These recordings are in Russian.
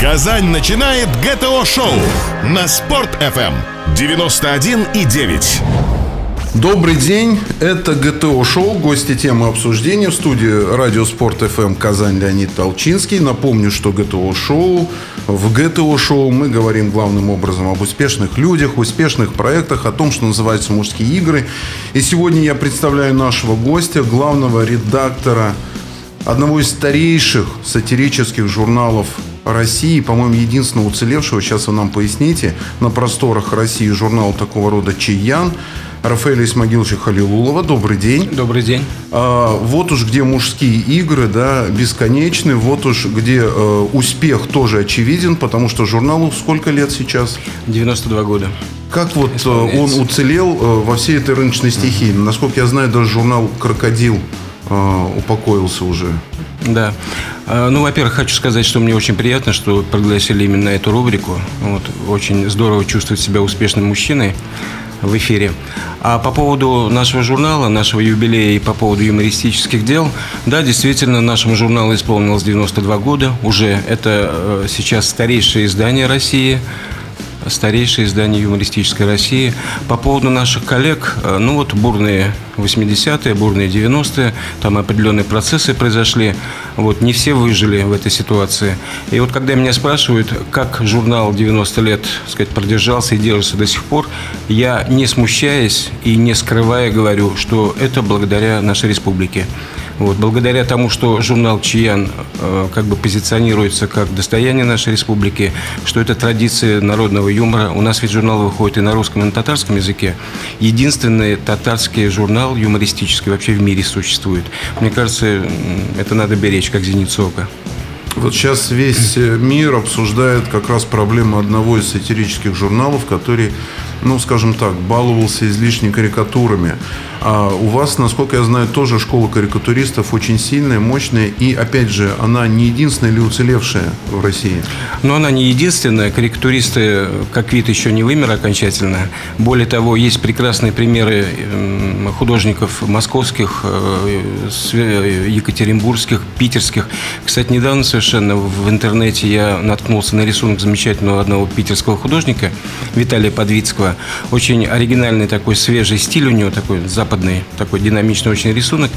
Казань начинает ГТО-шоу на Спорт-ФМ 91,9. Добрый день, это ГТО-шоу, гости темы обсуждения в студии Радио Спорт ФМ Казань Леонид Толчинский. Напомню, что ГТО-шоу, в ГТО-шоу мы говорим главным образом об успешных людях, успешных проектах, о том, что называется мужские игры. И сегодня я представляю нашего гостя, главного редактора одного из старейших сатирических журналов России, по-моему, единственного уцелевшего, сейчас вы нам поясните, на просторах России журнал такого рода «Чиян», Рафаэля Исмагиловича Халилулова. Добрый день. Добрый день. А, вот уж где мужские игры, да, бесконечны. Вот уж где э, успех тоже очевиден, потому что журналу сколько лет сейчас? 92 года. Как вот э, он уцелел э, во всей этой рыночной стихии? Насколько я знаю, даже журнал «Крокодил» упокоился уже. Да. А, ну, во-первых, хочу сказать, что мне очень приятно, что пригласили именно эту рубрику. Вот, очень здорово чувствовать себя успешным мужчиной в эфире. А по поводу нашего журнала, нашего юбилея и по поводу юмористических дел, да, действительно, нашему журналу исполнилось 92 года. Уже это э, сейчас старейшее издание России – старейшее издание юмористической России. По поводу наших коллег, э, ну вот бурные 80-е, бурные 90-е, там определенные процессы произошли. Вот не все выжили в этой ситуации. И вот когда меня спрашивают, как журнал 90 лет, так сказать, продержался и держится до сих пор, я не смущаясь и не скрывая говорю, что это благодаря нашей республике. Вот, благодаря тому, что журнал «Чиян» э, как бы позиционируется как достояние нашей республики, что это традиция народного юмора. У нас ведь журнал выходит и на русском, и на татарском языке. Единственный татарский журнал юмористический вообще в мире существует. Мне кажется, это надо беречь, как зеницу. Вот сейчас весь э, мир обсуждает как раз проблему одного из сатирических журналов, который, ну, скажем так, баловался излишне карикатурами. А у вас, насколько я знаю, тоже школа карикатуристов очень сильная, мощная. И, опять же, она не единственная или уцелевшая в России? Но она не единственная. Карикатуристы как вид еще не вымер окончательно. Более того, есть прекрасные примеры художников московских, э, екатеринбургских, питерских. Кстати, недавно совершенно в интернете я наткнулся на рисунок замечательного одного питерского художника, Виталия Подвицкого. Очень оригинальный такой свежий стиль у него, такой западный, такой динамичный очень рисунок.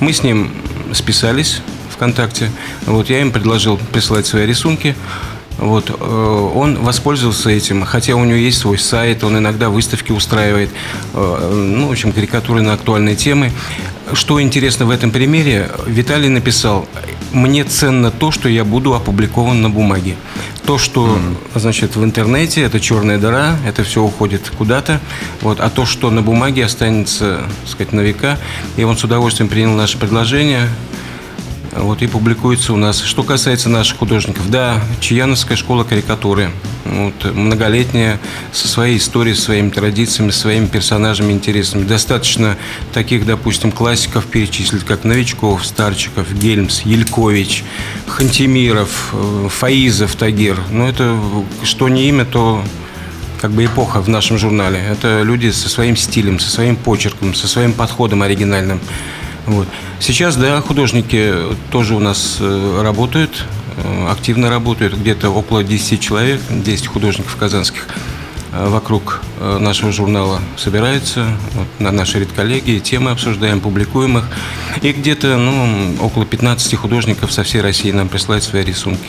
Мы с ним списались ВКонтакте. Вот я им предложил присылать свои рисунки. Вот, э, он воспользовался этим, хотя у него есть свой сайт, он иногда выставки устраивает, э, ну, в общем, карикатуры на актуальные темы. Что интересно в этом примере, Виталий написал, мне ценно то, что я буду опубликован на бумаге. То, что, значит, в интернете, это черная дыра, это все уходит куда-то. Вот, а то, что на бумаге останется, так сказать, на века. И он с удовольствием принял наше предложение вот, и публикуется у нас. Что касается наших художников, да, Чаяновская школа карикатуры, вот, многолетняя, со своей историей, своими традициями, своими персонажами интересными. Достаточно таких, допустим, классиков перечислить, как Новичков, Старчиков, Гельмс, Елькович, Хантимиров, э, Фаизов, Тагир. Но это, что не имя, то как бы эпоха в нашем журнале. Это люди со своим стилем, со своим почерком, со своим подходом оригинальным. Вот. Сейчас, да, художники тоже у нас э, работают, э, активно работают, где-то около 10 человек, 10 художников казанских э, вокруг нашего журнала собираются, вот, на нашей редколлегии, темы обсуждаем, публикуем их. И где-то ну, около 15 художников со всей России нам присылают свои рисунки.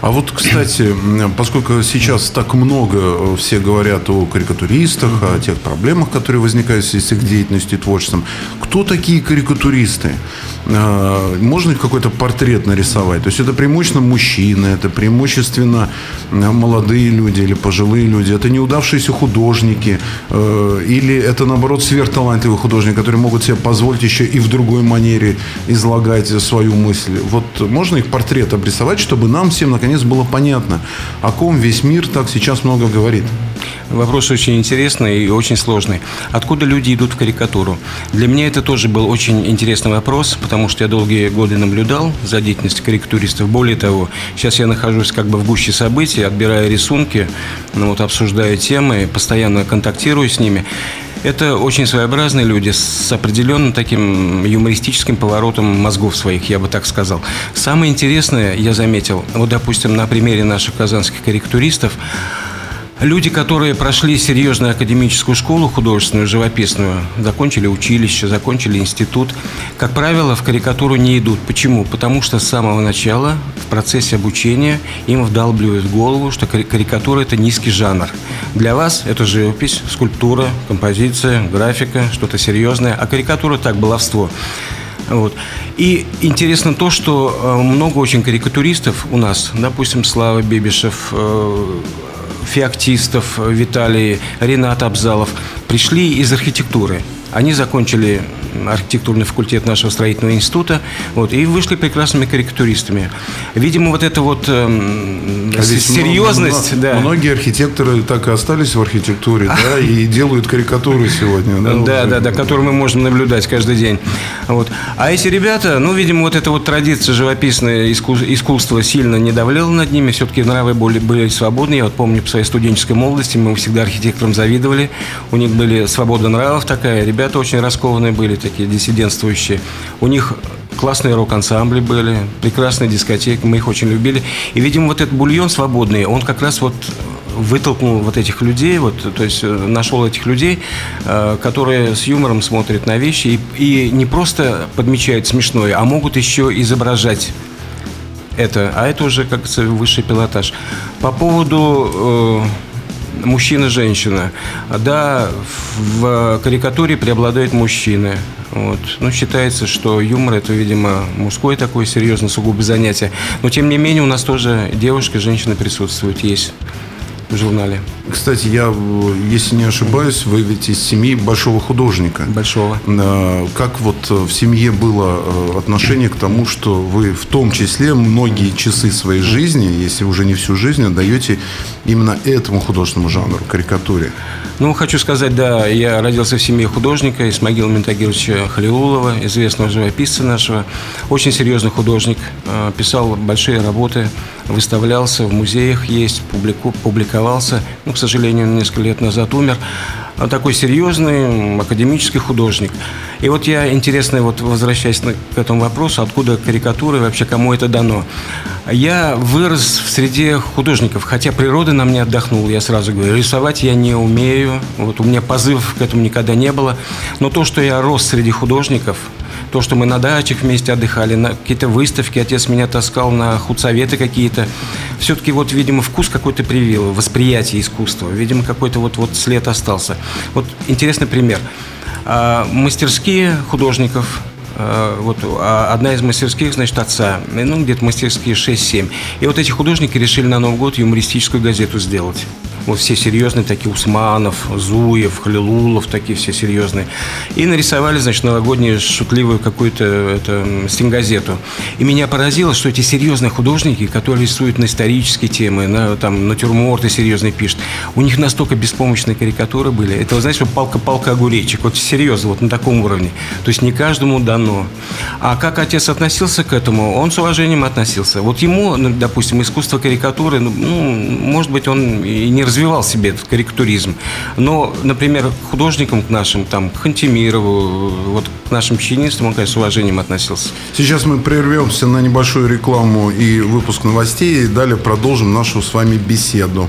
А вот, кстати, поскольку сейчас так много э, все говорят о карикатуристах, о тех проблемах, которые возникают в связи с их деятельностью и творчеством, кто такие карикатуристы? А, можно их какой-то портрет нарисовать? То есть это преимущественно мужчины, это преимущественно молодые люди или пожилые люди, это неудавшиеся художники, э, или это, наоборот, сверхталантливые художники, которые могут себе позволить еще и в другой манере излагать свою мысль. Вот можно их портрет обрисовать, чтобы нам всем, наконец, наконец было понятно, о ком весь мир так сейчас много говорит. Вопрос очень интересный и очень сложный. Откуда люди идут в карикатуру? Для меня это тоже был очень интересный вопрос, потому что я долгие годы наблюдал за деятельностью карикатуристов. Более того, сейчас я нахожусь как бы в гуще событий, отбирая рисунки, ну, вот, обсуждаю темы, постоянно контактирую с ними. Это очень своеобразные люди с определенным таким юмористическим поворотом мозгов своих, я бы так сказал. Самое интересное, я заметил, вот, допустим, на примере наших казанских корректуристов, Люди, которые прошли серьезную академическую школу художественную, живописную, закончили училище, закончили институт, как правило, в карикатуру не идут. Почему? Потому что с самого начала в процессе обучения им вдалбливают голову, что карикатура – это низкий жанр. Для вас это живопись, скульптура, композиция, графика, что-то серьезное, а карикатура – так, баловство. Вот. И интересно то, что э, много очень карикатуристов у нас, допустим, Слава Бебишев, э, Феоктистов, Виталий, Ренат Абзалов пришли из архитектуры. Они закончили архитектурный факультет нашего строительного института, вот, и вышли прекрасными карикатуристами. Видимо, вот эта вот э, а серьезность... Много, да. Многие архитекторы так и остались в архитектуре, да, и делают карикатуры сегодня. Да, да, да, да, которые мы можем наблюдать каждый день. Вот. А эти ребята, ну, видимо, вот эта вот традиция живописное искусство сильно не давлела над ними, все-таки нравы были, были свободны. Я вот помню по своей студенческой молодости, мы всегда архитекторам завидовали, у них были свобода нравов такая, ребята очень раскованные были, такие диссидентствующие. У них классные рок-ансамбли были, прекрасные дискотеки, мы их очень любили. И, видимо, вот этот бульон свободный, он как раз вот вытолкнул вот этих людей, вот, то есть э, нашел этих людей, э, которые с юмором смотрят на вещи и, и не просто подмечают смешное, а могут еще изображать это. А это уже как высший пилотаж. По поводу э, мужчина-женщина. Да, в карикатуре преобладают мужчины. Вот. Ну, считается, что юмор это, видимо, мужское такое серьезное, сугубо занятие. Но, тем не менее, у нас тоже девушка, женщина присутствуют, есть в журнале. Кстати, я, если не ошибаюсь, вы ведь из семьи большого художника. Большого. Как вот в семье было э, отношение к тому, что вы в том числе многие часы своей жизни, если уже не всю жизнь, отдаете именно этому художественному жанру, карикатуре? Ну, хочу сказать, да, я родился в семье художника Исмагила Ментагировича Халиулова, известного живописца нашего. Очень серьезный художник, э, писал большие работы, выставлялся в музеях, есть, публику, публиковался. Ну, сожалению, несколько лет назад умер. Такой серьезный академический художник. И вот я, интересно, вот возвращаясь к этому вопросу, откуда карикатуры, вообще кому это дано. Я вырос в среде художников, хотя природа нам не отдохнула, я сразу говорю. Рисовать я не умею, вот у меня позывов к этому никогда не было. Но то, что я рос среди художников, то, что мы на дачах вместе отдыхали, на какие-то выставки, отец меня таскал на худсоветы какие-то. Все-таки вот, видимо, вкус какой-то привил, восприятие искусства. Видимо, какой-то вот, вот след остался. Вот интересный пример. А, мастерские художников, вот а, одна из мастерских, значит, отца, ну, где-то мастерские 6-7. И вот эти художники решили на Новый год юмористическую газету сделать. Вот все серьезные такие Усманов, Зуев, Халилулов, такие все серьезные. И нарисовали, значит, новогоднюю шутливую какую-то это, стенгазету. И меня поразило, что эти серьезные художники, которые рисуют на исторические темы, на там, натюрморты серьезные пишут, у них настолько беспомощные карикатуры были. Это, вы знаете, палка-палка огуречек. Вот серьезно, вот на таком уровне. То есть не каждому дано. А как отец относился к этому? Он с уважением относился. Вот ему, ну, допустим, искусство карикатуры, ну, может быть, он и не развивал себе этот корректуризм. Но, например, художникам к нашим, там, к Хантимирову, вот к нашим чеченистам он, конечно, с уважением относился. Сейчас мы прервемся на небольшую рекламу и выпуск новостей, и далее продолжим нашу с вами беседу.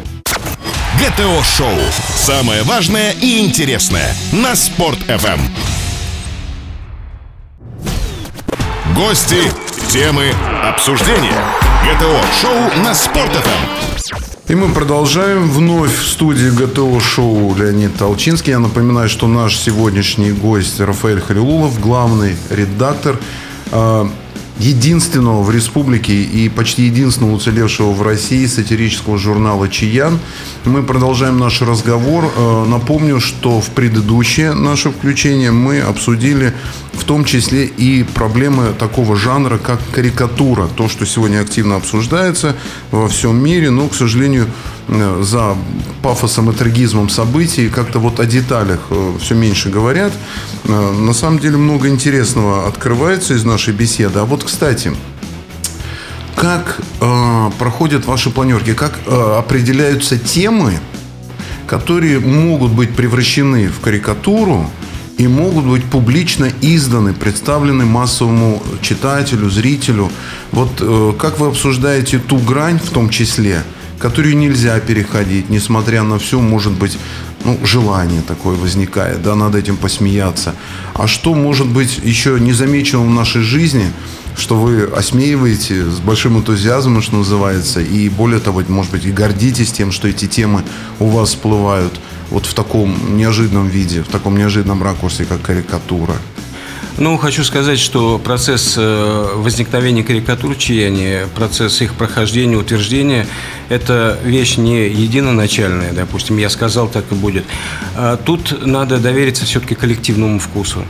ГТО-шоу. Самое важное и интересное на Спорт-ФМ. Гости, темы, обсуждения. ГТО-шоу на Спорт-ФМ. И мы продолжаем. Вновь в студии ГТО шоу Леонид Толчинский. Я напоминаю, что наш сегодняшний гость Рафаэль Халилулов, главный редактор а, единственного в республике и почти единственного уцелевшего в России сатирического журнала «Чиян». Мы продолжаем наш разговор. Э, напомню, что в предыдущее наше включение мы обсудили в том числе и проблемы такого жанра, как карикатура. То, что сегодня активно обсуждается во всем мире, но, к сожалению, за пафосом и трагизмом событий, как-то вот о деталях э, все меньше говорят. Э, на самом деле много интересного открывается из нашей беседы. А вот, кстати, как э, проходят ваши планерки, как э, определяются темы, которые могут быть превращены в карикатуру и могут быть публично изданы, представлены массовому читателю, зрителю. Вот э, как вы обсуждаете ту грань в том числе, которую нельзя переходить, несмотря на все, может быть, ну, желание такое возникает, да, над этим посмеяться. А что может быть еще незамеченным в нашей жизни, что вы осмеиваете с большим энтузиазмом, что называется, и более того, может быть, и гордитесь тем, что эти темы у вас всплывают вот в таком неожиданном виде, в таком неожиданном ракурсе, как карикатура. Ну, хочу сказать, что процесс э, возникновения карикатур чаяния, процесс их прохождения, утверждения – это вещь не единоначальная, допустим, я сказал, так и будет. А тут надо довериться все-таки коллективному вкусу.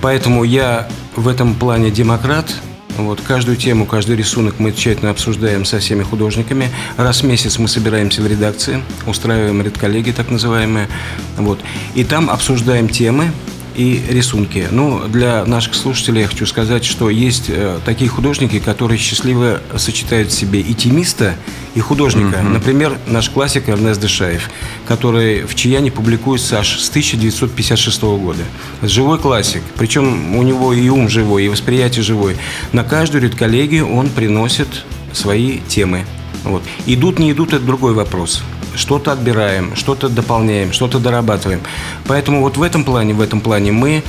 Поэтому я в этом плане демократ, вот, каждую тему, каждый рисунок мы тщательно обсуждаем со всеми художниками. Раз в месяц мы собираемся в редакции, устраиваем редколлегии так называемые. Вот, и там обсуждаем темы, и рисунки. Ну, для наших слушателей я хочу сказать, что есть э, такие художники, которые счастливо сочетают в себе и темиста, и художника. Mm-hmm. Например, наш классик Эрнест Дешаев, который в Чаяне публикуется аж с 1956 года. Живой классик. Причем у него и ум живой, и восприятие живое. На каждую редколлегию он приносит свои темы. Вот. Идут, не идут, это другой вопрос что-то отбираем, что-то дополняем, что-то дорабатываем. Поэтому вот в этом плане, в этом плане мы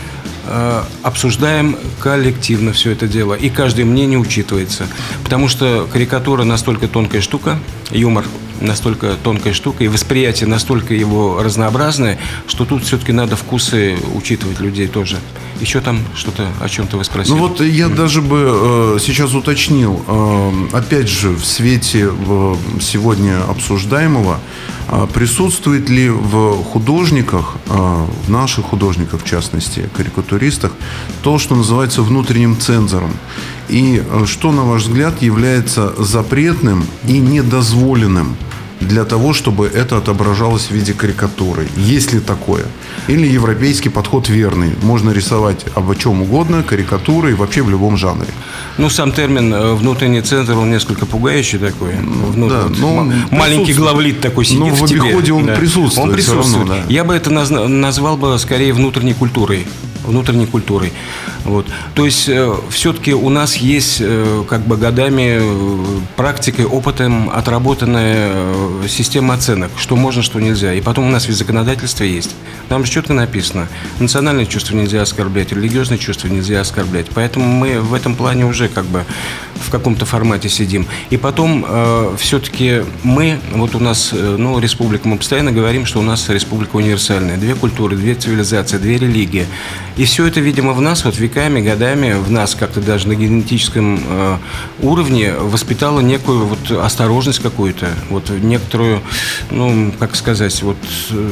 э, обсуждаем коллективно все это дело, и каждое мнение учитывается. Потому что карикатура настолько тонкая штука, юмор настолько тонкая штука, и восприятие настолько его разнообразное, что тут все-таки надо вкусы учитывать людей тоже. Еще там что-то, о чем-то вы спросили? Ну вот я mm. даже бы э, сейчас уточнил, э, опять же, в свете э, сегодня обсуждаемого, э, присутствует ли в художниках, э, в наших художниках, в частности, карикатуристах, то, что называется внутренним цензором? И э, что, на ваш взгляд, является запретным и недозволенным для того, чтобы это отображалось в виде карикатуры. Есть ли такое? Или европейский подход верный? Можно рисовать об чем угодно, карикатуры и вообще в любом жанре. Ну, сам термин э, «внутренний центр», он несколько пугающий такой. Внутренний, да, но маленький главлит такой сидит но в, в обиходе тебе. он да. присутствует. Он присутствует. Равно, да. Я бы это назвал бы скорее внутренней культурой внутренней культурой. Вот. То есть э, все-таки у нас есть э, как бы годами э, практикой, опытом отработанная система оценок, что можно, что нельзя. И потом у нас ведь законодательство есть. Там же четко написано, национальное чувство нельзя оскорблять, религиозное чувство нельзя оскорблять. Поэтому мы в этом плане уже как бы в каком-то формате сидим. И потом э, все-таки мы, вот у нас, ну, республика, мы постоянно говорим, что у нас республика универсальная. Две культуры, две цивилизации, две религии. И все это, видимо, в нас вот веками, годами, в нас как-то даже на генетическом э, уровне воспитало некую вот осторожность какую-то, вот некоторую, ну, как сказать, вот... Э,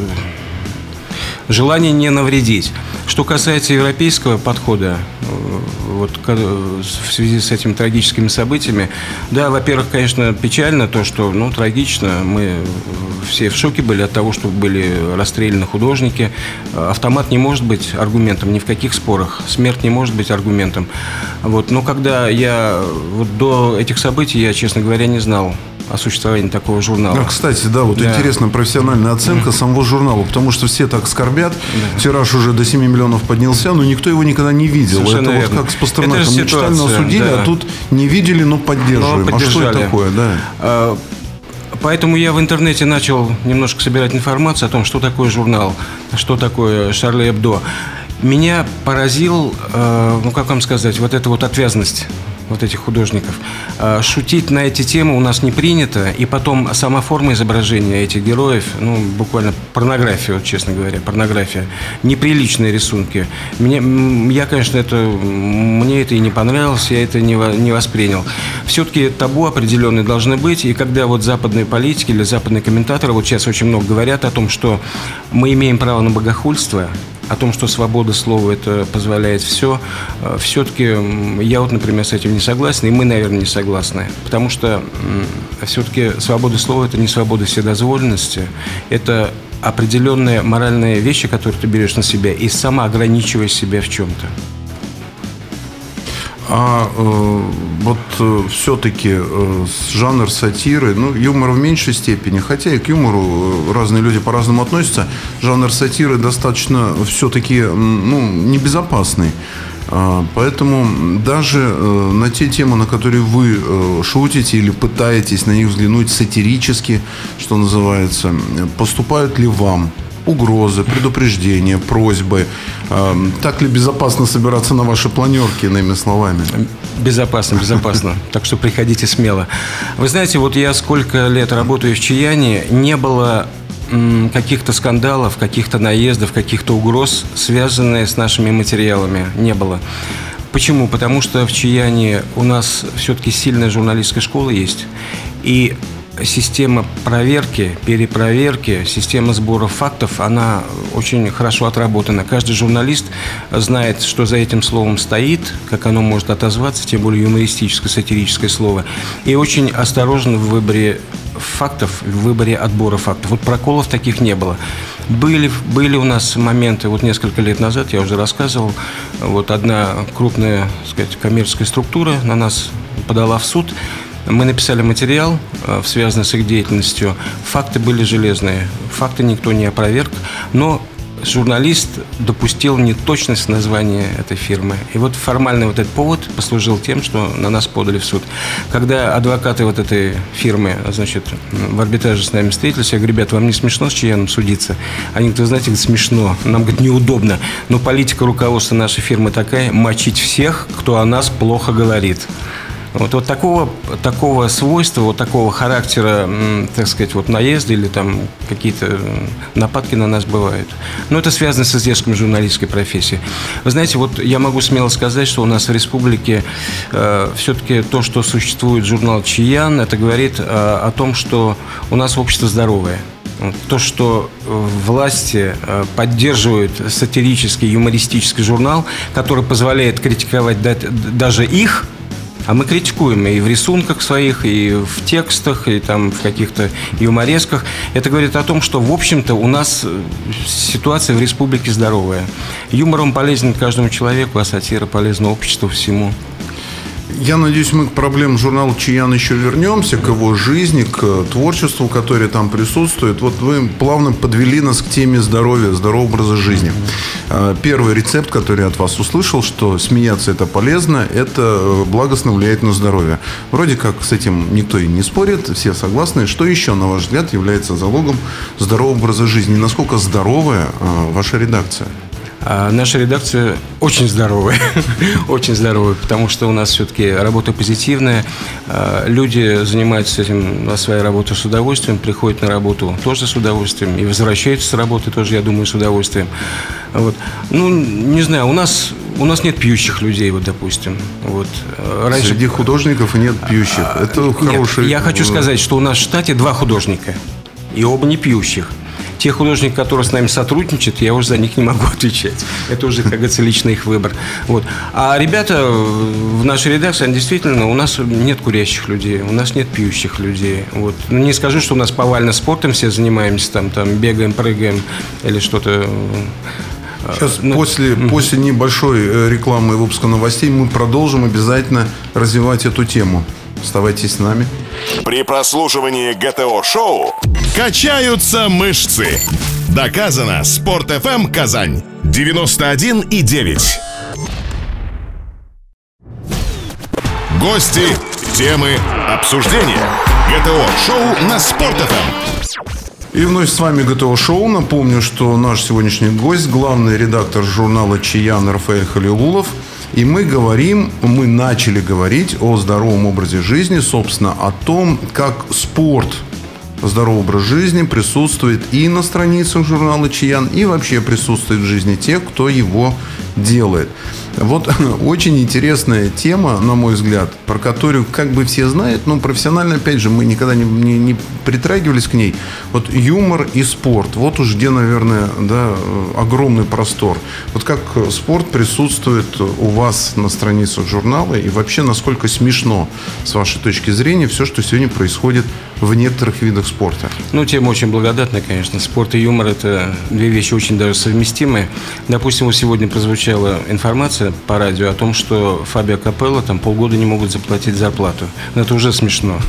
желание не навредить. Что касается европейского подхода, э, вот в связи с этими трагическими событиями, да, во-первых, конечно, печально то, что, ну, трагично, мы все в шоке были от того, что были расстреляны художники. Автомат не может быть аргументом ни в каких спорах, смерть не может быть аргументом. Вот, но когда я вот до этих событий, я, честно говоря, не знал о существовании такого журнала. А, кстати, да, вот да. интересная профессиональная оценка mm-hmm. самого журнала, потому что все так скорбят, да. тираж уже до 7 миллионов поднялся, но никто его никогда не видел. Совершенно это верно. вот как с Пастернаком. Мы читали, осудили, да. а тут не видели, но поддерживаем. Но а что это такое, да? А, поэтому я в интернете начал немножко собирать информацию о том, что такое журнал, что такое Шарли Эбдо. Меня поразил, э, ну как вам сказать, вот эта вот отвязность вот этих художников. А, шутить на эти темы у нас не принято, и потом сама форма изображения этих героев, ну, буквально порнография, вот, честно говоря, порнография, неприличные рисунки. Мне, я, конечно, это, мне это и не понравилось, я это не, не воспринял. Все-таки табу определенные должны быть, и когда вот западные политики или западные комментаторы, вот сейчас очень много говорят о том, что мы имеем право на богохульство, о том, что свобода слова это позволяет все, э, все-таки я вот, например, с этим не согласен, и мы, наверное, не согласны. Потому что все-таки свобода слова это не свобода вседозволенности, это определенные моральные вещи, которые ты берешь на себя, и сама ограничиваешь себя в чем-то. А э, вот э, все-таки э, жанр сатиры, ну, юмор в меньшей степени, хотя и к юмору э, разные люди по-разному относятся, жанр сатиры достаточно все-таки ну, небезопасный. А, Поэтому даже э, на те темы, на которые вы э, шутите или пытаетесь на них взглянуть сатирически, что называется, поступают ли вам угрозы, предупреждения, просьбы? А, Так ли безопасно собираться на ваши планерки, иными словами? Безопасно, безопасно. Так что приходите смело. Вы знаете, вот я сколько лет работаю в Чаяне, не было каких-то скандалов, каких-то наездов, каких-то угроз, связанных с нашими материалами. Не было. Почему? Потому что в Чаяне у нас все-таки сильная журналистская школа есть. И система проверки, перепроверки, система сбора фактов, она очень хорошо отработана. Каждый журналист знает, что за этим словом стоит, как оно может отозваться, тем более юмористическое, сатирическое слово. И очень осторожен в выборе фактов, в выборе отбора фактов. Вот проколов таких не было. Были, были у нас моменты, вот несколько лет назад, я уже рассказывал, вот одна крупная, так сказать, коммерческая структура на нас подала в суд, мы написали материал, э, связанный с их деятельностью. Факты были железные. Факты никто не опроверг. Но журналист допустил неточность названия этой фирмы. И вот формальный вот этот повод послужил тем, что на нас подали в суд. Когда адвокаты вот этой фирмы, значит, в арбитраже с нами встретились, я говорю, ребят, вам не смешно с Чаяном судиться? Они говорят, знаете, смешно. Нам, говорит, неудобно. Но политика руководства нашей фирмы такая, мочить всех, кто о нас плохо говорит. Вот, вот такого, такого свойства, вот такого характера, так сказать, вот наезда или там какие-то нападки на нас бывают. Но это связано с издержками журналистской профессии. Вы знаете, вот я могу смело сказать, что у нас в республике э, все-таки то, что существует журнал «Чиян», это говорит э, о том, что у нас общество здоровое. То, что власти э, поддерживают сатирический, юмористический журнал, который позволяет критиковать да- даже их, а мы критикуем и в рисунках своих, и в текстах, и там в каких-то юморесках. Это говорит о том, что, в общем-то, у нас э, ситуация в республике здоровая. Юмор он полезен каждому человеку, а сатира полезна обществу всему. Я надеюсь, мы к проблемам журнала «Чиян» еще вернемся, к его жизни, к творчеству, которое там присутствует. Вот вы плавно подвели нас к теме здоровья, здорового образа жизни. А, Первый рецепт, который я от вас услышал, что смеяться это полезно, это э, благостно влияет на здоровье. Вроде как с этим никто и не спорит, все согласны. Что еще, на ваш взгляд, является залогом здорового образа жизни? Насколько здоровая а, ваша редакция? А наша редакция очень здоровая, очень здоровая, потому что у нас все-таки работа позитивная. А, Люди занимаются этим на своей работе с удовольствием, приходят на работу тоже с удовольствием и возвращаются с работы тоже, я думаю, с удовольствием. Вот. Ну, не знаю, у нас у нас нет пьющих людей, вот, допустим. Вот. А, Раньше Среди художников нет пьющих. Это Нет, хороший... я хочу сказать, что у нас в штате два художника. И оба не пьющих. Те художники, которые с нами сотрудничают, я уже за них не могу отвечать. Это уже, как говорится, личный их выбор. Вот. А ребята в нашей редакции, они действительно, у нас нет курящих людей, у нас нет пьющих людей. Вот. Ну, не скажу, что у нас повально спортом все занимаемся, там, там бегаем, прыгаем или что-то. э, Сейчас ну, после, после небольшой э, рекламы и выпуска новостей мы продолжим обязательно развивать эту тему. Оставайтесь с нами. При прослушивании ГТО-шоу качаются мышцы. Доказано. Спорт FM Казань 91 и 9. Гости, темы, обсуждения. ГТО-шоу на Спорт FM. И вновь с вами ГТО Шоу. Напомню, что наш сегодняшний гость, главный редактор журнала «Чиян» Рафаэль Халилулов. И мы говорим, мы начали говорить о здоровом образе жизни, собственно, о том, как спорт здоровый образ жизни присутствует и на страницах журнала «Чиян», и вообще присутствует в жизни тех, кто его делает. Вот очень интересная тема, на мой взгляд, про которую как бы все знают, но профессионально, опять же, мы никогда не, не, не притрагивались к ней. Вот юмор и спорт. Вот уж где, наверное, да, огромный простор. Вот как спорт присутствует у вас на страницах журнала и вообще насколько смешно, с вашей точки зрения, все, что сегодня происходит в некоторых видах спорта. Ну, тема очень благодатная, конечно. Спорт и юмор – это две вещи очень даже совместимые. Допустим, вот сегодня прозвучала информация, по радио о том, что Фабио Капелло там полгода не могут заплатить зарплату. Но это уже смешно.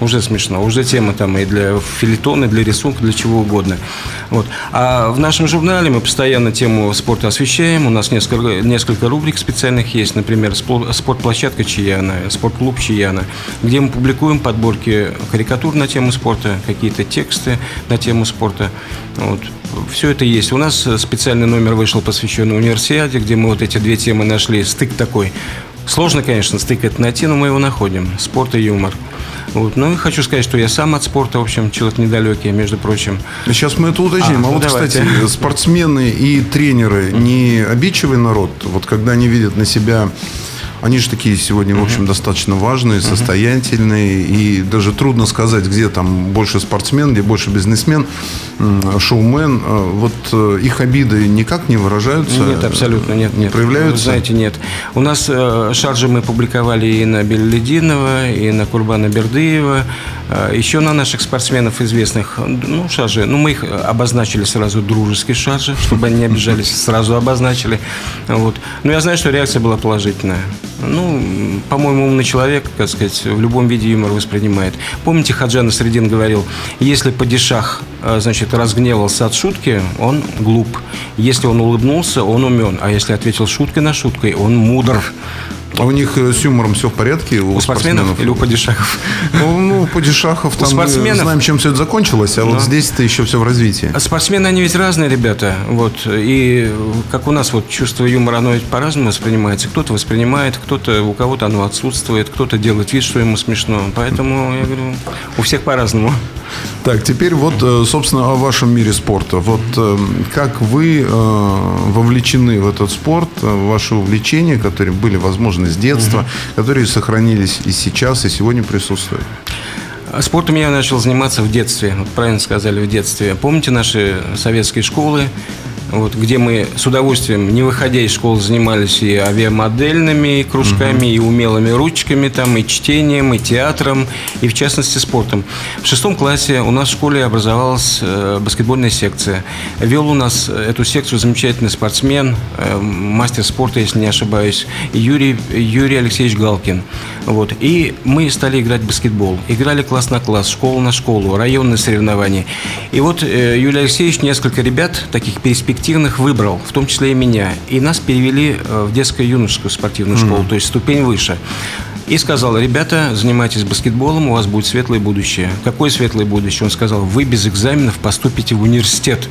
Уже смешно. Уже тема там и для филитона, и для рисунка, для чего угодно. Вот. А в нашем журнале мы постоянно тему спорта освещаем. У нас несколько, несколько рубрик специальных есть. Например, спортплощадка Чаяна, спортклуб Чаяна, где мы публикуем подборки карикатур на тему спорта, какие-то тексты на тему спорта. Вот. Все это есть. У нас специальный номер вышел, посвященный универсиаде, где мы вот эти две темы нашли. Стык такой. Сложно, конечно, стык это найти, но мы его находим. Спорт и юмор. Вот. Ну и хочу сказать, что я сам от спорта, в общем, человек недалекий, между прочим. Сейчас мы это уточним. А, а вот, давайте. кстати, спортсмены и тренеры не обидчивый народ? Вот когда они видят на себя они же такие сегодня, в общем, достаточно важные, состоятельные. И даже трудно сказать, где там больше спортсмен, где больше бизнесмен, шоумен. А вот э, их обиды никак не выражаются? Нет, абсолютно нет. нет. Проявляются? Вы знаете, нет. У нас э, шаржи мы публиковали и на Беллидинова, и на Курбана Бердыева. Э, еще на наших спортсменов известных, ну, шаржи. Ну, мы их обозначили сразу дружеские шаржи, чтобы они не обижались, сразу обозначили. Вот. Но я знаю, что реакция была положительная. Ну, по-моему, умный человек, как сказать, в любом виде юмор воспринимает. Помните, Хаджан Средин говорил, если падишах, э, значит, разгневался от шутки, он глуп. Если он улыбнулся, он умен. А если ответил шуткой на шуткой, он мудр. А у них э, с юмором все в порядке? У, у спортсменов, спортсменов или у падишахов? Ну, ну у падишахов там спортсменов... мы знаем, чем все это закончилось, а Но... вот здесь-то еще все в развитии. А спортсмены, они ведь разные ребята. Вот. И как у нас вот чувство юмора, оно по-разному воспринимается. Кто-то воспринимает, кто-то, у кого-то оно отсутствует, кто-то делает вид, что ему смешно. Поэтому, я говорю, у всех по-разному. Так, теперь вот, э, собственно, о вашем мире спорта. Вот э, как вы вовлечены в этот спорт, ваши увлечения, которые были возможны с детства, угу. которые сохранились и сейчас, и сегодня присутствуют? Спортом я начал заниматься в детстве, вот правильно сказали, в детстве. Помните наши советские школы, вот, где мы с удовольствием, не выходя из школы, занимались и авиамодельными кружками, угу. и умелыми ручками, там, и чтением, и театром, и, в частности, спортом. В шестом классе у нас в школе образовалась э, баскетбольная секция. Вел у нас эту секцию замечательный спортсмен, э, мастер спорта, если не ошибаюсь, Юрий, Юрий Алексеевич Галкин. Вот. И мы стали играть в баскетбол. Играли класс на класс, школа на школу, районные соревнования. И вот э, Юрий Алексеевич, несколько ребят, таких перспективных, выбрал, в том числе и меня. И нас перевели э, в детско-юношескую спортивную школу, mm-hmm. то есть ступень выше. И сказал, ребята, занимайтесь баскетболом, у вас будет светлое будущее. Какое светлое будущее? Он сказал, вы без экзаменов поступите в университет.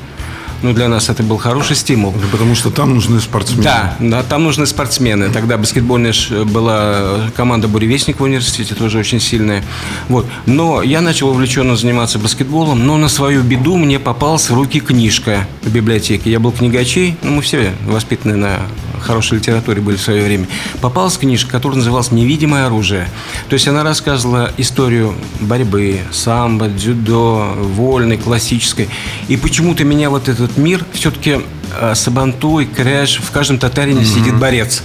Ну, для нас это был хороший стимул. Потому что там нужны спортсмены. Да, да там нужны спортсмены. Тогда баскетбольная была команда «Буревестник» в университете, тоже очень сильная. Вот. Но я начал увлеченно заниматься баскетболом, но на свою беду мне попалась в руки книжка в библиотеке. Я был книгачей, ну, мы все воспитаны на хорошей литературе были в свое время. Попалась книжка, которая называлась «Невидимое оружие». То есть она рассказывала историю борьбы, самбо, дзюдо, вольной, классической. И почему-то меня вот этот мир все-таки э, Сабантуй, Курэш, в каждом татарине mm-hmm. сидит борец.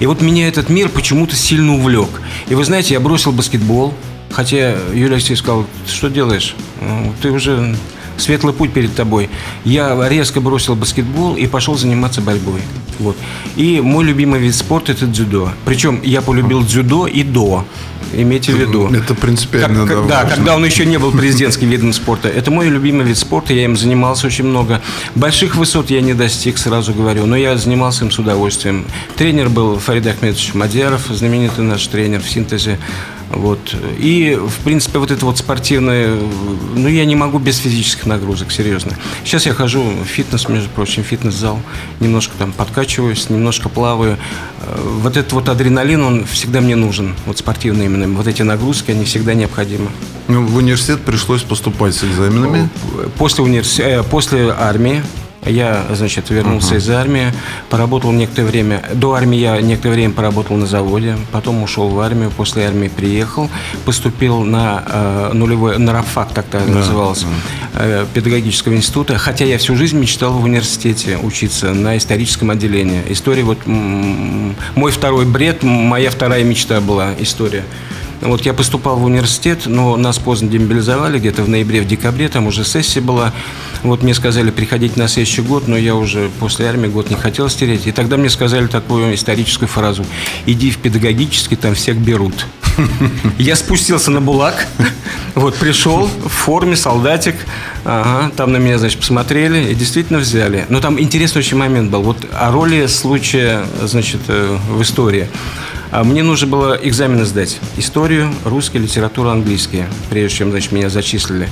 И вот меня этот мир почему-то сильно увлек. И вы знаете, я бросил баскетбол, хотя Юлия Алексеевич сказал, что делаешь? Ну, ты уже светлый путь перед тобой. Я резко бросил баскетбол и пошел заниматься борьбой. Вот. И мой любимый вид спорта – это дзюдо. Причем я полюбил дзюдо и до. Имейте в виду. Это принципиально, как, да. Да, когда он еще не был президентским видом спорта. Это мой любимый вид спорта, я им занимался очень много. Больших высот я не достиг, сразу говорю, но я занимался им с удовольствием. Тренер был Фарид Ахмедович Мадеров, знаменитый наш тренер в синтезе вот. И, в принципе, вот это вот спортивное, ну, я не могу без физических нагрузок, серьезно. Сейчас я хожу в фитнес, между прочим, фитнес-зал, немножко там подкачиваюсь, немножко плаваю. Э, вот этот вот адреналин, он всегда мне нужен, вот спортивный именно. Вот эти нагрузки, они всегда необходимы. Ну, в университет пришлось поступать с экзаменами? После, универс... Э, после армии я, значит, вернулся uh-huh. из армии, поработал некоторое время. До армии я некоторое время поработал на заводе, потом ушел в армию, после армии приехал, поступил на э, нулевой, на РАФАК, так тогда да, назывался, да. Э, педагогического института. Хотя я всю жизнь мечтал в университете учиться на историческом отделении. История вот мой второй бред, моя вторая мечта была история. Вот я поступал в университет, но нас поздно демобилизовали, где-то в ноябре, в декабре, там уже сессия была. Вот мне сказали приходить на следующий год, но я уже после армии год не хотел стереть. И тогда мне сказали такую историческую фразу. Иди в педагогический, там всех берут. Я спустился на Булак, вот пришел в форме, солдатик, ага, там на меня, значит, посмотрели и действительно взяли. Но там интересный очень момент был. Вот о роли случая, значит, э, в истории. А мне нужно было экзамены сдать. Историю, русский, литературу, английский, прежде чем, значит, меня зачислили.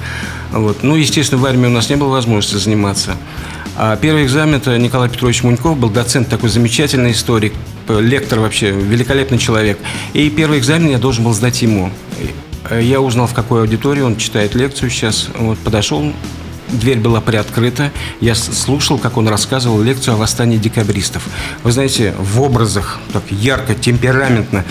Вот. Ну, естественно, в армии у нас не было возможности заниматься. А первый экзамен это Николай Петрович Муньков, был доцент такой замечательный историк, лектор вообще, великолепный человек. И первый экзамен я должен был сдать ему. Я узнал, в какой аудитории он читает лекцию сейчас. Вот подошел, дверь была приоткрыта. Я слушал, как он рассказывал лекцию о восстании декабристов. Вы знаете, в образах, так ярко, темпераментно.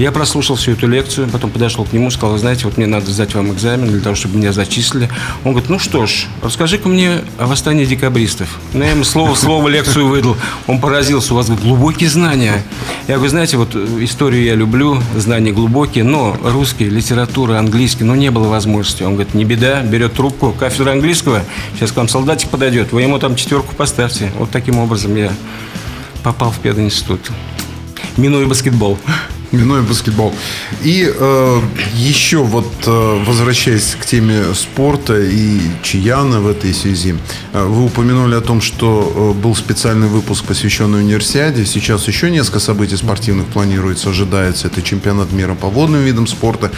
Я прослушал всю эту лекцию, потом подошел к нему, сказал, знаете, вот мне надо сдать вам экзамен для того, чтобы меня зачислили. Он говорит, ну что ж, расскажи-ка мне о восстании декабристов. Ну, я ему слово слово лекцию выдал. Он поразился, у вас глубокие знания. Я говорю, знаете, вот историю я люблю, знания глубокие, но русский, литература, английский, ну, не было возможности. Он говорит, не беда, берет трубку, кафедра английского, сейчас к вам солдатик подойдет, вы ему там четверку поставьте. Вот таким образом я попал в пединститут. Минуя баскетбол. Минуя баскетбол. И э, еще вот э, возвращаясь к теме спорта и Чияна в этой связи, э, вы упомянули о том, что э, был специальный выпуск, посвященный универсиаде. Сейчас еще несколько событий спортивных планируется, ожидается. Это чемпионат мира по водным видам спорта,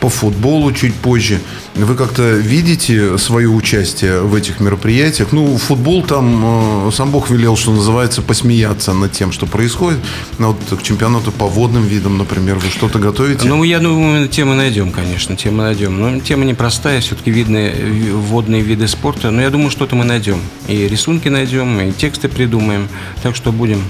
по футболу чуть позже. Вы как-то видите свое участие в этих мероприятиях? Ну, футбол там, э, сам Бог велел, что называется, посмеяться над тем, что происходит. Но вот к чемпионату по водным видам например, вы что-то готовите? Ну, я думаю, темы найдем, конечно, темы найдем. Но тема непростая, все-таки видны водные виды спорта. Но я думаю, что-то мы найдем. И рисунки найдем, и тексты придумаем. Так что будем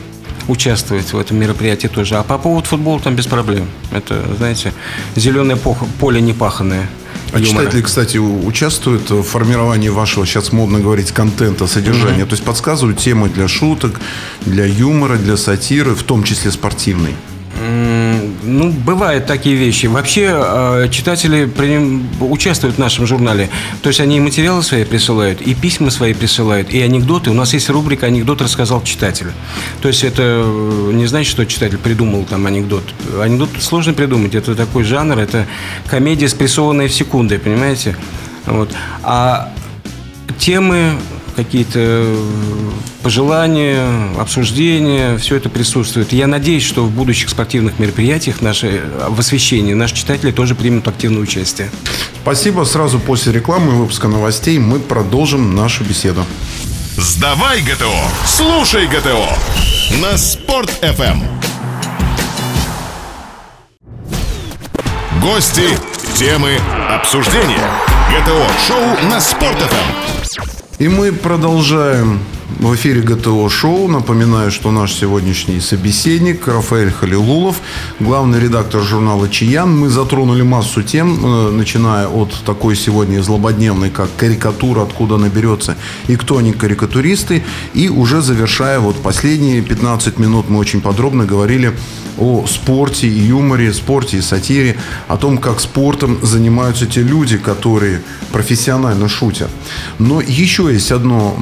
участвовать в этом мероприятии тоже. А по поводу футбола там без проблем. Это, знаете, зеленое поле непаханное. А юмора. читатели, кстати, участвуют в формировании вашего, сейчас модно говорить, контента, содержания. Mm-hmm. То есть подсказывают темы для шуток, для юмора, для сатиры, в том числе спортивной. Ну, бывают такие вещи. Вообще, э, читатели участвуют в нашем журнале. То есть, они и материалы свои присылают, и письма свои присылают, и анекдоты. У нас есть рубрика «Анекдот рассказал читатель». То есть, это э, не значит, что читатель придумал там анекдот. Анекдот сложно придумать. Это такой жанр, это комедия, спрессованная в секунды, понимаете? Вот. А темы какие-то э, пожелания, обсуждения, все это присутствует. Я надеюсь, что в будущих спортивных мероприятиях наши, в освещении наши читатели тоже примут активное участие. Спасибо. Сразу после рекламы и выпуска новостей мы продолжим нашу беседу. Сдавай ГТО, слушай ГТО на Спорт-ФМ. Гости, темы, обсуждения. ГТО-шоу на Спорт-ФМ. И мы продолжаем в эфире ГТО Шоу. Напоминаю, что наш сегодняшний собеседник Рафаэль Халилулов, главный редактор журнала «Чиян». Мы затронули массу тем, э, начиная от такой сегодня злободневной, как карикатура, откуда она берется, и кто они карикатуристы. И уже завершая вот последние 15 минут мы очень подробно говорили о спорте и юморе, спорте и сатире, о том, как спортом занимаются те люди, которые профессионально шутят. Но еще есть одно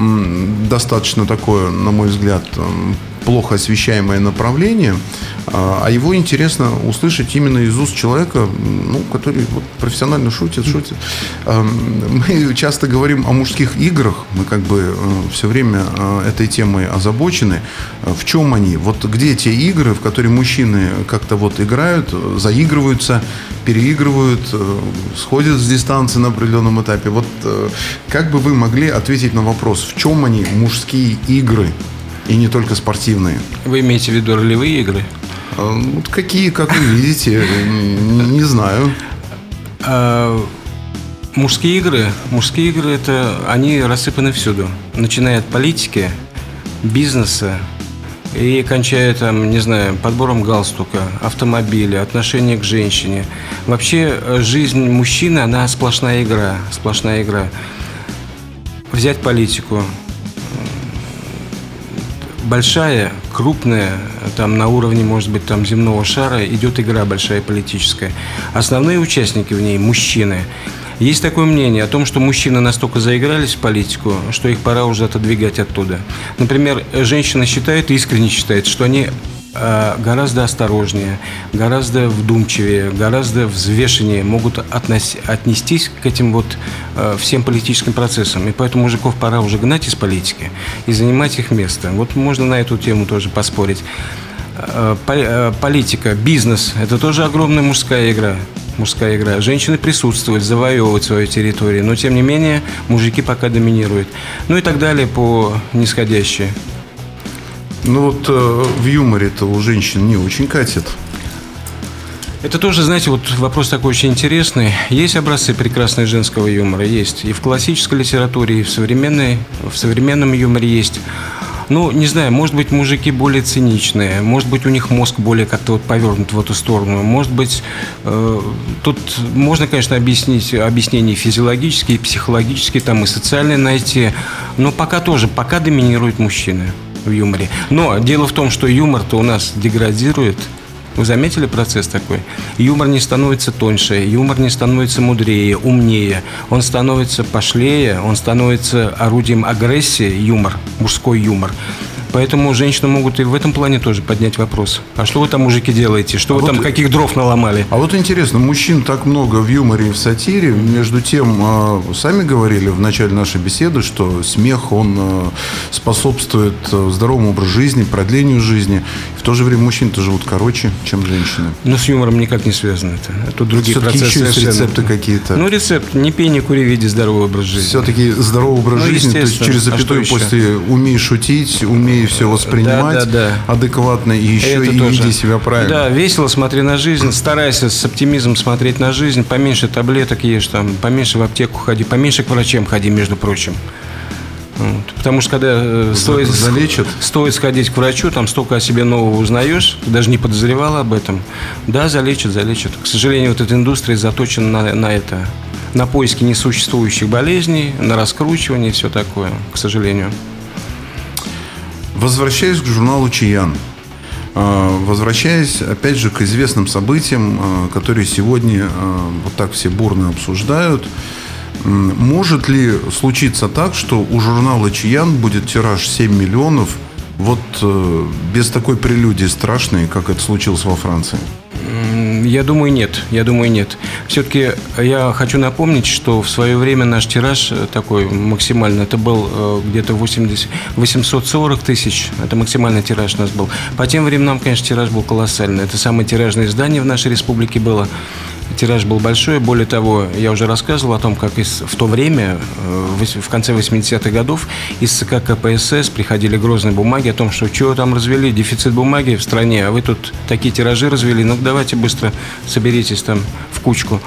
достаточно такое, на мой взгляд, плохо освещаемое направление, а, а его интересно услышать именно из уст человека, ну, который вот профессионально шутит, шутит. Мы часто говорим о мужских играх, мы как бы э, все время э, этой темой озабочены. В чем они? Вот где те игры, в которые мужчины как-то вот играют, заигрываются, переигрывают, э, сходят с дистанции на определенном этапе. Вот как бы вы могли ответить на вопрос, в чем они мужские игры? И не только спортивные. Вы имеете в виду ролевые игры? А, вот какие, как вы видите, не знаю. А, мужские игры, мужские игры это они рассыпаны всюду, начиная от политики, бизнеса и кончая там, не знаю, подбором галстука, автомобиля, отношения к женщине. Вообще жизнь мужчины, она сплошная игра, сплошная игра. Взять политику, большая, крупная, там на уровне, может быть, там земного шара идет игра большая политическая. Основные участники в ней – мужчины. Есть такое мнение о том, что мужчины настолько заигрались в политику, что их пора уже отодвигать оттуда. Например, женщина считает, искренне считает, что они гораздо осторожнее, гораздо вдумчивее, гораздо взвешеннее могут относ... отнестись к этим вот э, всем политическим процессам. И поэтому мужиков пора уже гнать из политики и занимать их место. Вот можно на эту тему тоже поспорить. Э, э, политика, бизнес – это тоже огромная мужская игра. Мужская игра. Женщины присутствуют, завоевывают свою территорию, но тем не менее мужики пока доминируют. Ну и так далее по нисходящей. Ну вот э, в юморе-то у женщин не очень катит. Это тоже, знаете, вот вопрос такой очень интересный. Есть образцы прекрасного женского юмора, есть. И в классической литературе, и в, современной, в современном юморе есть. Ну, не знаю, может быть, мужики более циничные, может быть, у них мозг более как-то вот повернут в эту сторону. Может быть, э, тут можно, конечно, объяснить объяснения физиологические, психологические, там и социальные найти, но пока тоже, пока доминируют мужчины в юморе. Но дело в том, что юмор-то у нас деградирует. Вы заметили процесс такой? Юмор не становится тоньше, юмор не становится мудрее, умнее. Он становится пошлее, он становится орудием агрессии, юмор, мужской юмор. Поэтому женщины могут и в этом плане тоже поднять вопрос. А что вы там, мужики, делаете? Что а вы вот, там, каких дров наломали? А вот интересно, мужчин так много в юморе и в сатире. Между тем, а, сами говорили в начале нашей беседы, что смех, он а, способствует здоровому образу жизни, продлению жизни. В то же время мужчины-то живут короче, чем женщины. Ну, с юмором никак не связано это. Тут другие Все-таки процессы. еще есть рецепты какие-то. Ну, рецепт. Не пей, не кури, види здоровый образ жизни. Все-таки здоровый образ ну, жизни, то есть через а запятую а после умей шутить, умей и все воспринимать да, да, да. адекватно и еще Это и тоже. веди себя правильно. Да, весело смотри на жизнь, старайся с оптимизмом смотреть на жизнь, поменьше таблеток ешь, там, поменьше в аптеку ходи, поменьше к врачам ходи, между прочим. Вот. Потому что когда э, стоит, залечат. стоит сходить к врачу, там столько о себе нового узнаешь, ты даже не подозревала об этом. Да, залечат, залечат. К сожалению, вот эта индустрия заточена на, на это, на поиски несуществующих болезней, на раскручивание и все такое, к сожалению. Возвращаясь к журналу «Чиян», а, Возвращаясь, опять же, к известным событиям, а, которые сегодня а, вот так все бурно обсуждают, может ли случиться так, что у журнала «Чиян» будет тираж 7 миллионов вот э, без такой прелюдии страшной, как это случилось во Франции? Я думаю, нет. Я думаю, нет. Все-таки я хочу напомнить, что в свое время наш тираж э, такой максимальный, это был э, где-то 80, 840 тысяч. Это максимальный тираж у нас был. По тем временам, конечно, тираж был колоссальный. Это самое тиражное издание в нашей республике было. Тираж был большой. Более того, я уже рассказывал о том, как из, в то время, э, в конце 80-х годов, из ЦК КПСС приходили грозные бумаги о том, что чего там развели, дефицит бумаги в стране, а вы тут такие тиражи развели, ну давайте быстро соберитесь там в кучку.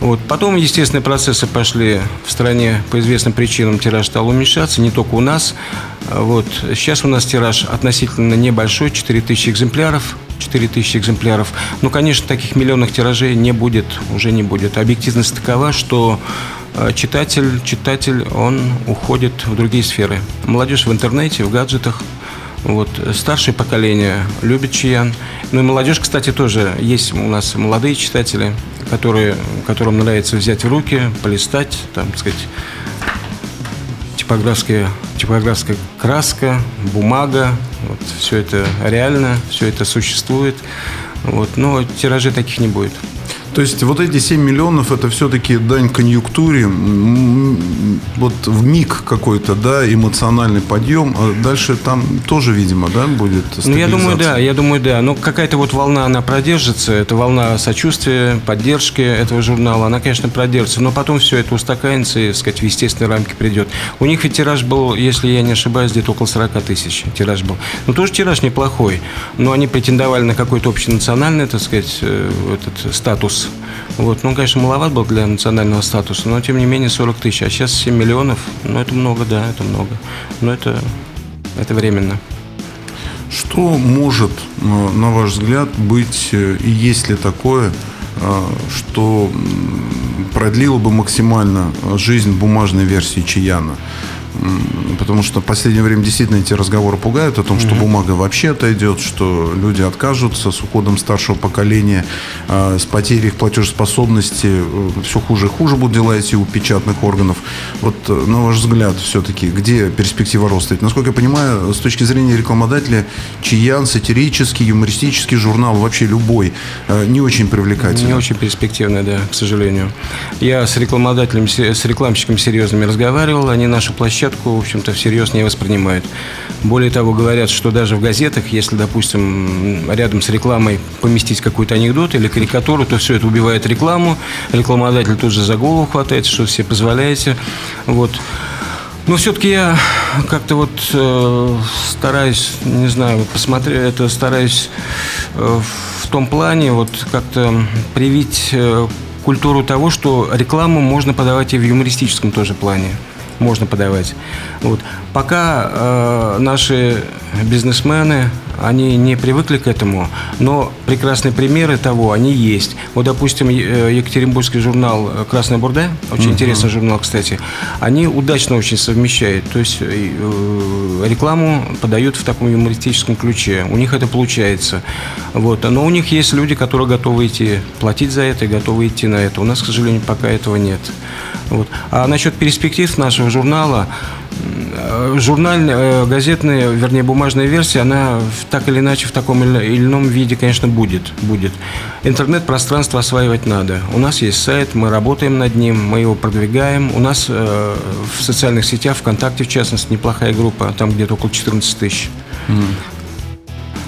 Вот. Потом естественные процессы пошли в стране по известным причинам, тираж стал уменьшаться, не только у нас. Вот. Сейчас у нас тираж относительно небольшой, 4000 экземпляров. 4000 экземпляров. Ну, конечно, таких миллионных тиражей не будет, уже не будет. Объективность такова, что э, читатель, читатель, он уходит в другие сферы. Молодежь в интернете, в гаджетах. Вот. Старшее поколение любит чиян. Ну и молодежь, кстати, тоже. Есть у нас молодые читатели, которые, которым нравится взять в руки, полистать, там, так сказать, типографская, типографская краска, бумага. Вот, все это реально, все это существует. Вот, но тиражей таких не будет. То есть вот эти 7 миллионов это все-таки дань конъюнктуре, вот в миг какой-то, да, эмоциональный подъем. А дальше там тоже, видимо, да, будет Ну, я думаю, да, я думаю, да. Но какая-то вот волна, она продержится. Это волна сочувствия, поддержки этого журнала. Она, конечно, продержится. Но потом все это устаканится и, так сказать, в естественные рамки придет. У них ведь тираж был, если я не ошибаюсь, где-то около 40 тысяч тираж был. Ну, тоже тираж неплохой. Но они претендовали на какой-то общенациональный, так сказать, э, этот статус вот. Ну, конечно, маловат был для национального статуса, но тем не менее 40 тысяч. А сейчас 7 миллионов, ну, это много, да, это много. Но это, это временно. Что может, э, на ваш взгляд, быть, э, и есть ли такое, э, что продлило бы максимально жизнь бумажной версии Чаяна? Потому что в последнее время действительно эти разговоры пугают о том, что бумага вообще отойдет, что люди откажутся с уходом старшего поколения, а, с потерей их платежеспособности. э, Все хуже и хуже будут дела эти у печатных органов. Вот, э, на ваш взгляд, все-таки, где перспектива роста? Ведь, насколько я понимаю, с точки зрения рекламодателя, чиян, сатирический, юмористический журнал, вообще любой, э, не очень привлекательный. Не очень перспективно, да, к сожалению. Я с рекламодателем, с рекламщиками серьезными разговаривал, они нашу площадку, в общем-то, всерьез не воспринимают. Более того, говорят, что даже в газетах, если, допустим, рядом с рекламой поместить какой-то анекдот или карикатуру, то все это убивает рекламу, рекламодатель тут же за голову хватается, что себе позволяете. Вот. Но все-таки я как-то вот э, стараюсь, не знаю, вот посмотреть, это стараюсь э, в том плане вот как-то привить э, культуру того, что рекламу можно подавать и в юмористическом тоже плане. Можно подавать. Вот. Пока э, наши бизнесмены, они не привыкли к этому, но прекрасные примеры того, они есть. Вот, допустим, э, Екатеринбургский журнал «Красная бурда», очень интересный журнал, кстати, они удачно очень совмещают. То есть э, рекламу подают в таком юмористическом ключе. У них это получается. Вот. Но у них есть люди, которые готовы идти платить за это и готовы идти на это. У нас, к сожалению, пока этого нет. Вот. А насчет перспектив нашего журнала, э, журнальная, э, газетная, вернее, бумажная версия, она так или иначе в таком или ином виде, конечно, будет. будет. Интернет-пространство осваивать надо. У нас есть сайт, мы работаем над ним, мы его продвигаем. У нас э, в социальных сетях, ВКонтакте, в частности, неплохая группа, там где-то около 14 тысяч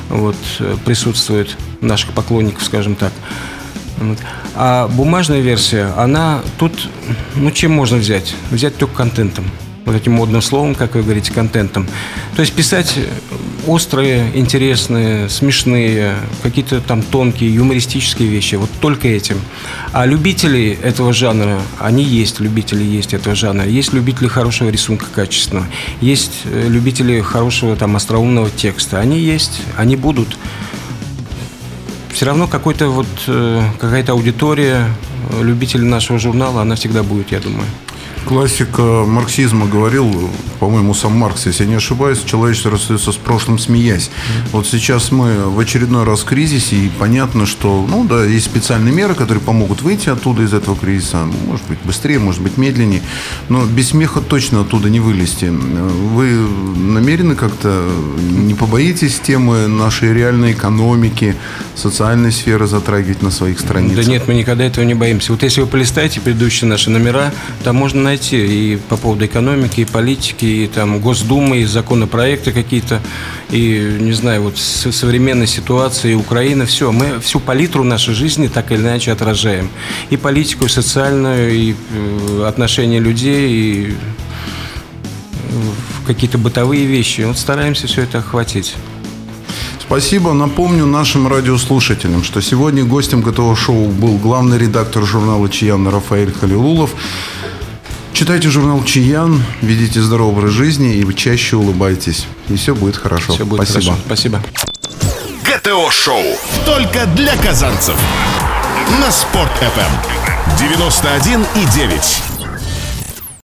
вот, э, присутствует наших поклонников, скажем так. А бумажная версия, она тут, ну, чем можно взять? Взять только контентом. Вот этим модным словом, как вы говорите, контентом. То есть писать острые, интересные, смешные, какие-то там тонкие, юмористические вещи. Вот только этим. А любители этого жанра, они есть, любители есть этого жанра. Есть любители хорошего рисунка качественного. Есть э, любители хорошего там остроумного текста. Они есть, они будут все равно какой-то вот э, какая-то аудитория э, любителей нашего журнала, она всегда будет, я думаю. Классик э, марксизма говорил, по-моему, сам Маркс, если я не ошибаюсь, человечество расстается с прошлым, смеясь. Вот сейчас мы в очередной раз в кризисе, и понятно, что, ну да, есть специальные меры, которые помогут выйти оттуда, из этого кризиса. Может быть, быстрее, может быть, медленнее. Но без смеха точно оттуда не вылезти. Вы намерены как-то, не побоитесь темы нашей реальной экономики, социальной сферы затрагивать на своих страницах? Да нет, мы никогда этого не боимся. Вот если вы полистаете предыдущие наши номера, там можно найти и по поводу экономики, и политики, и там Госдумы, и законопроекты какие-то, и, не знаю, вот современной ситуации, и Украина, все. Мы всю палитру нашей жизни так или иначе отражаем. И политику, и социальную, и э, отношения людей, и э, какие-то бытовые вещи. Вот стараемся все это охватить. Спасибо. Напомню нашим радиослушателям, что сегодня гостем этого шоу был главный редактор журнала «Чиян» Рафаэль Халилулов. Читайте журнал «Чиян», ведите здоровый образ жизни и чаще улыбайтесь. И все будет хорошо. Все будет Спасибо. хорошо. Спасибо. ГТО-шоу. Только для казанцев. На Спорт-ФМ. 91,9.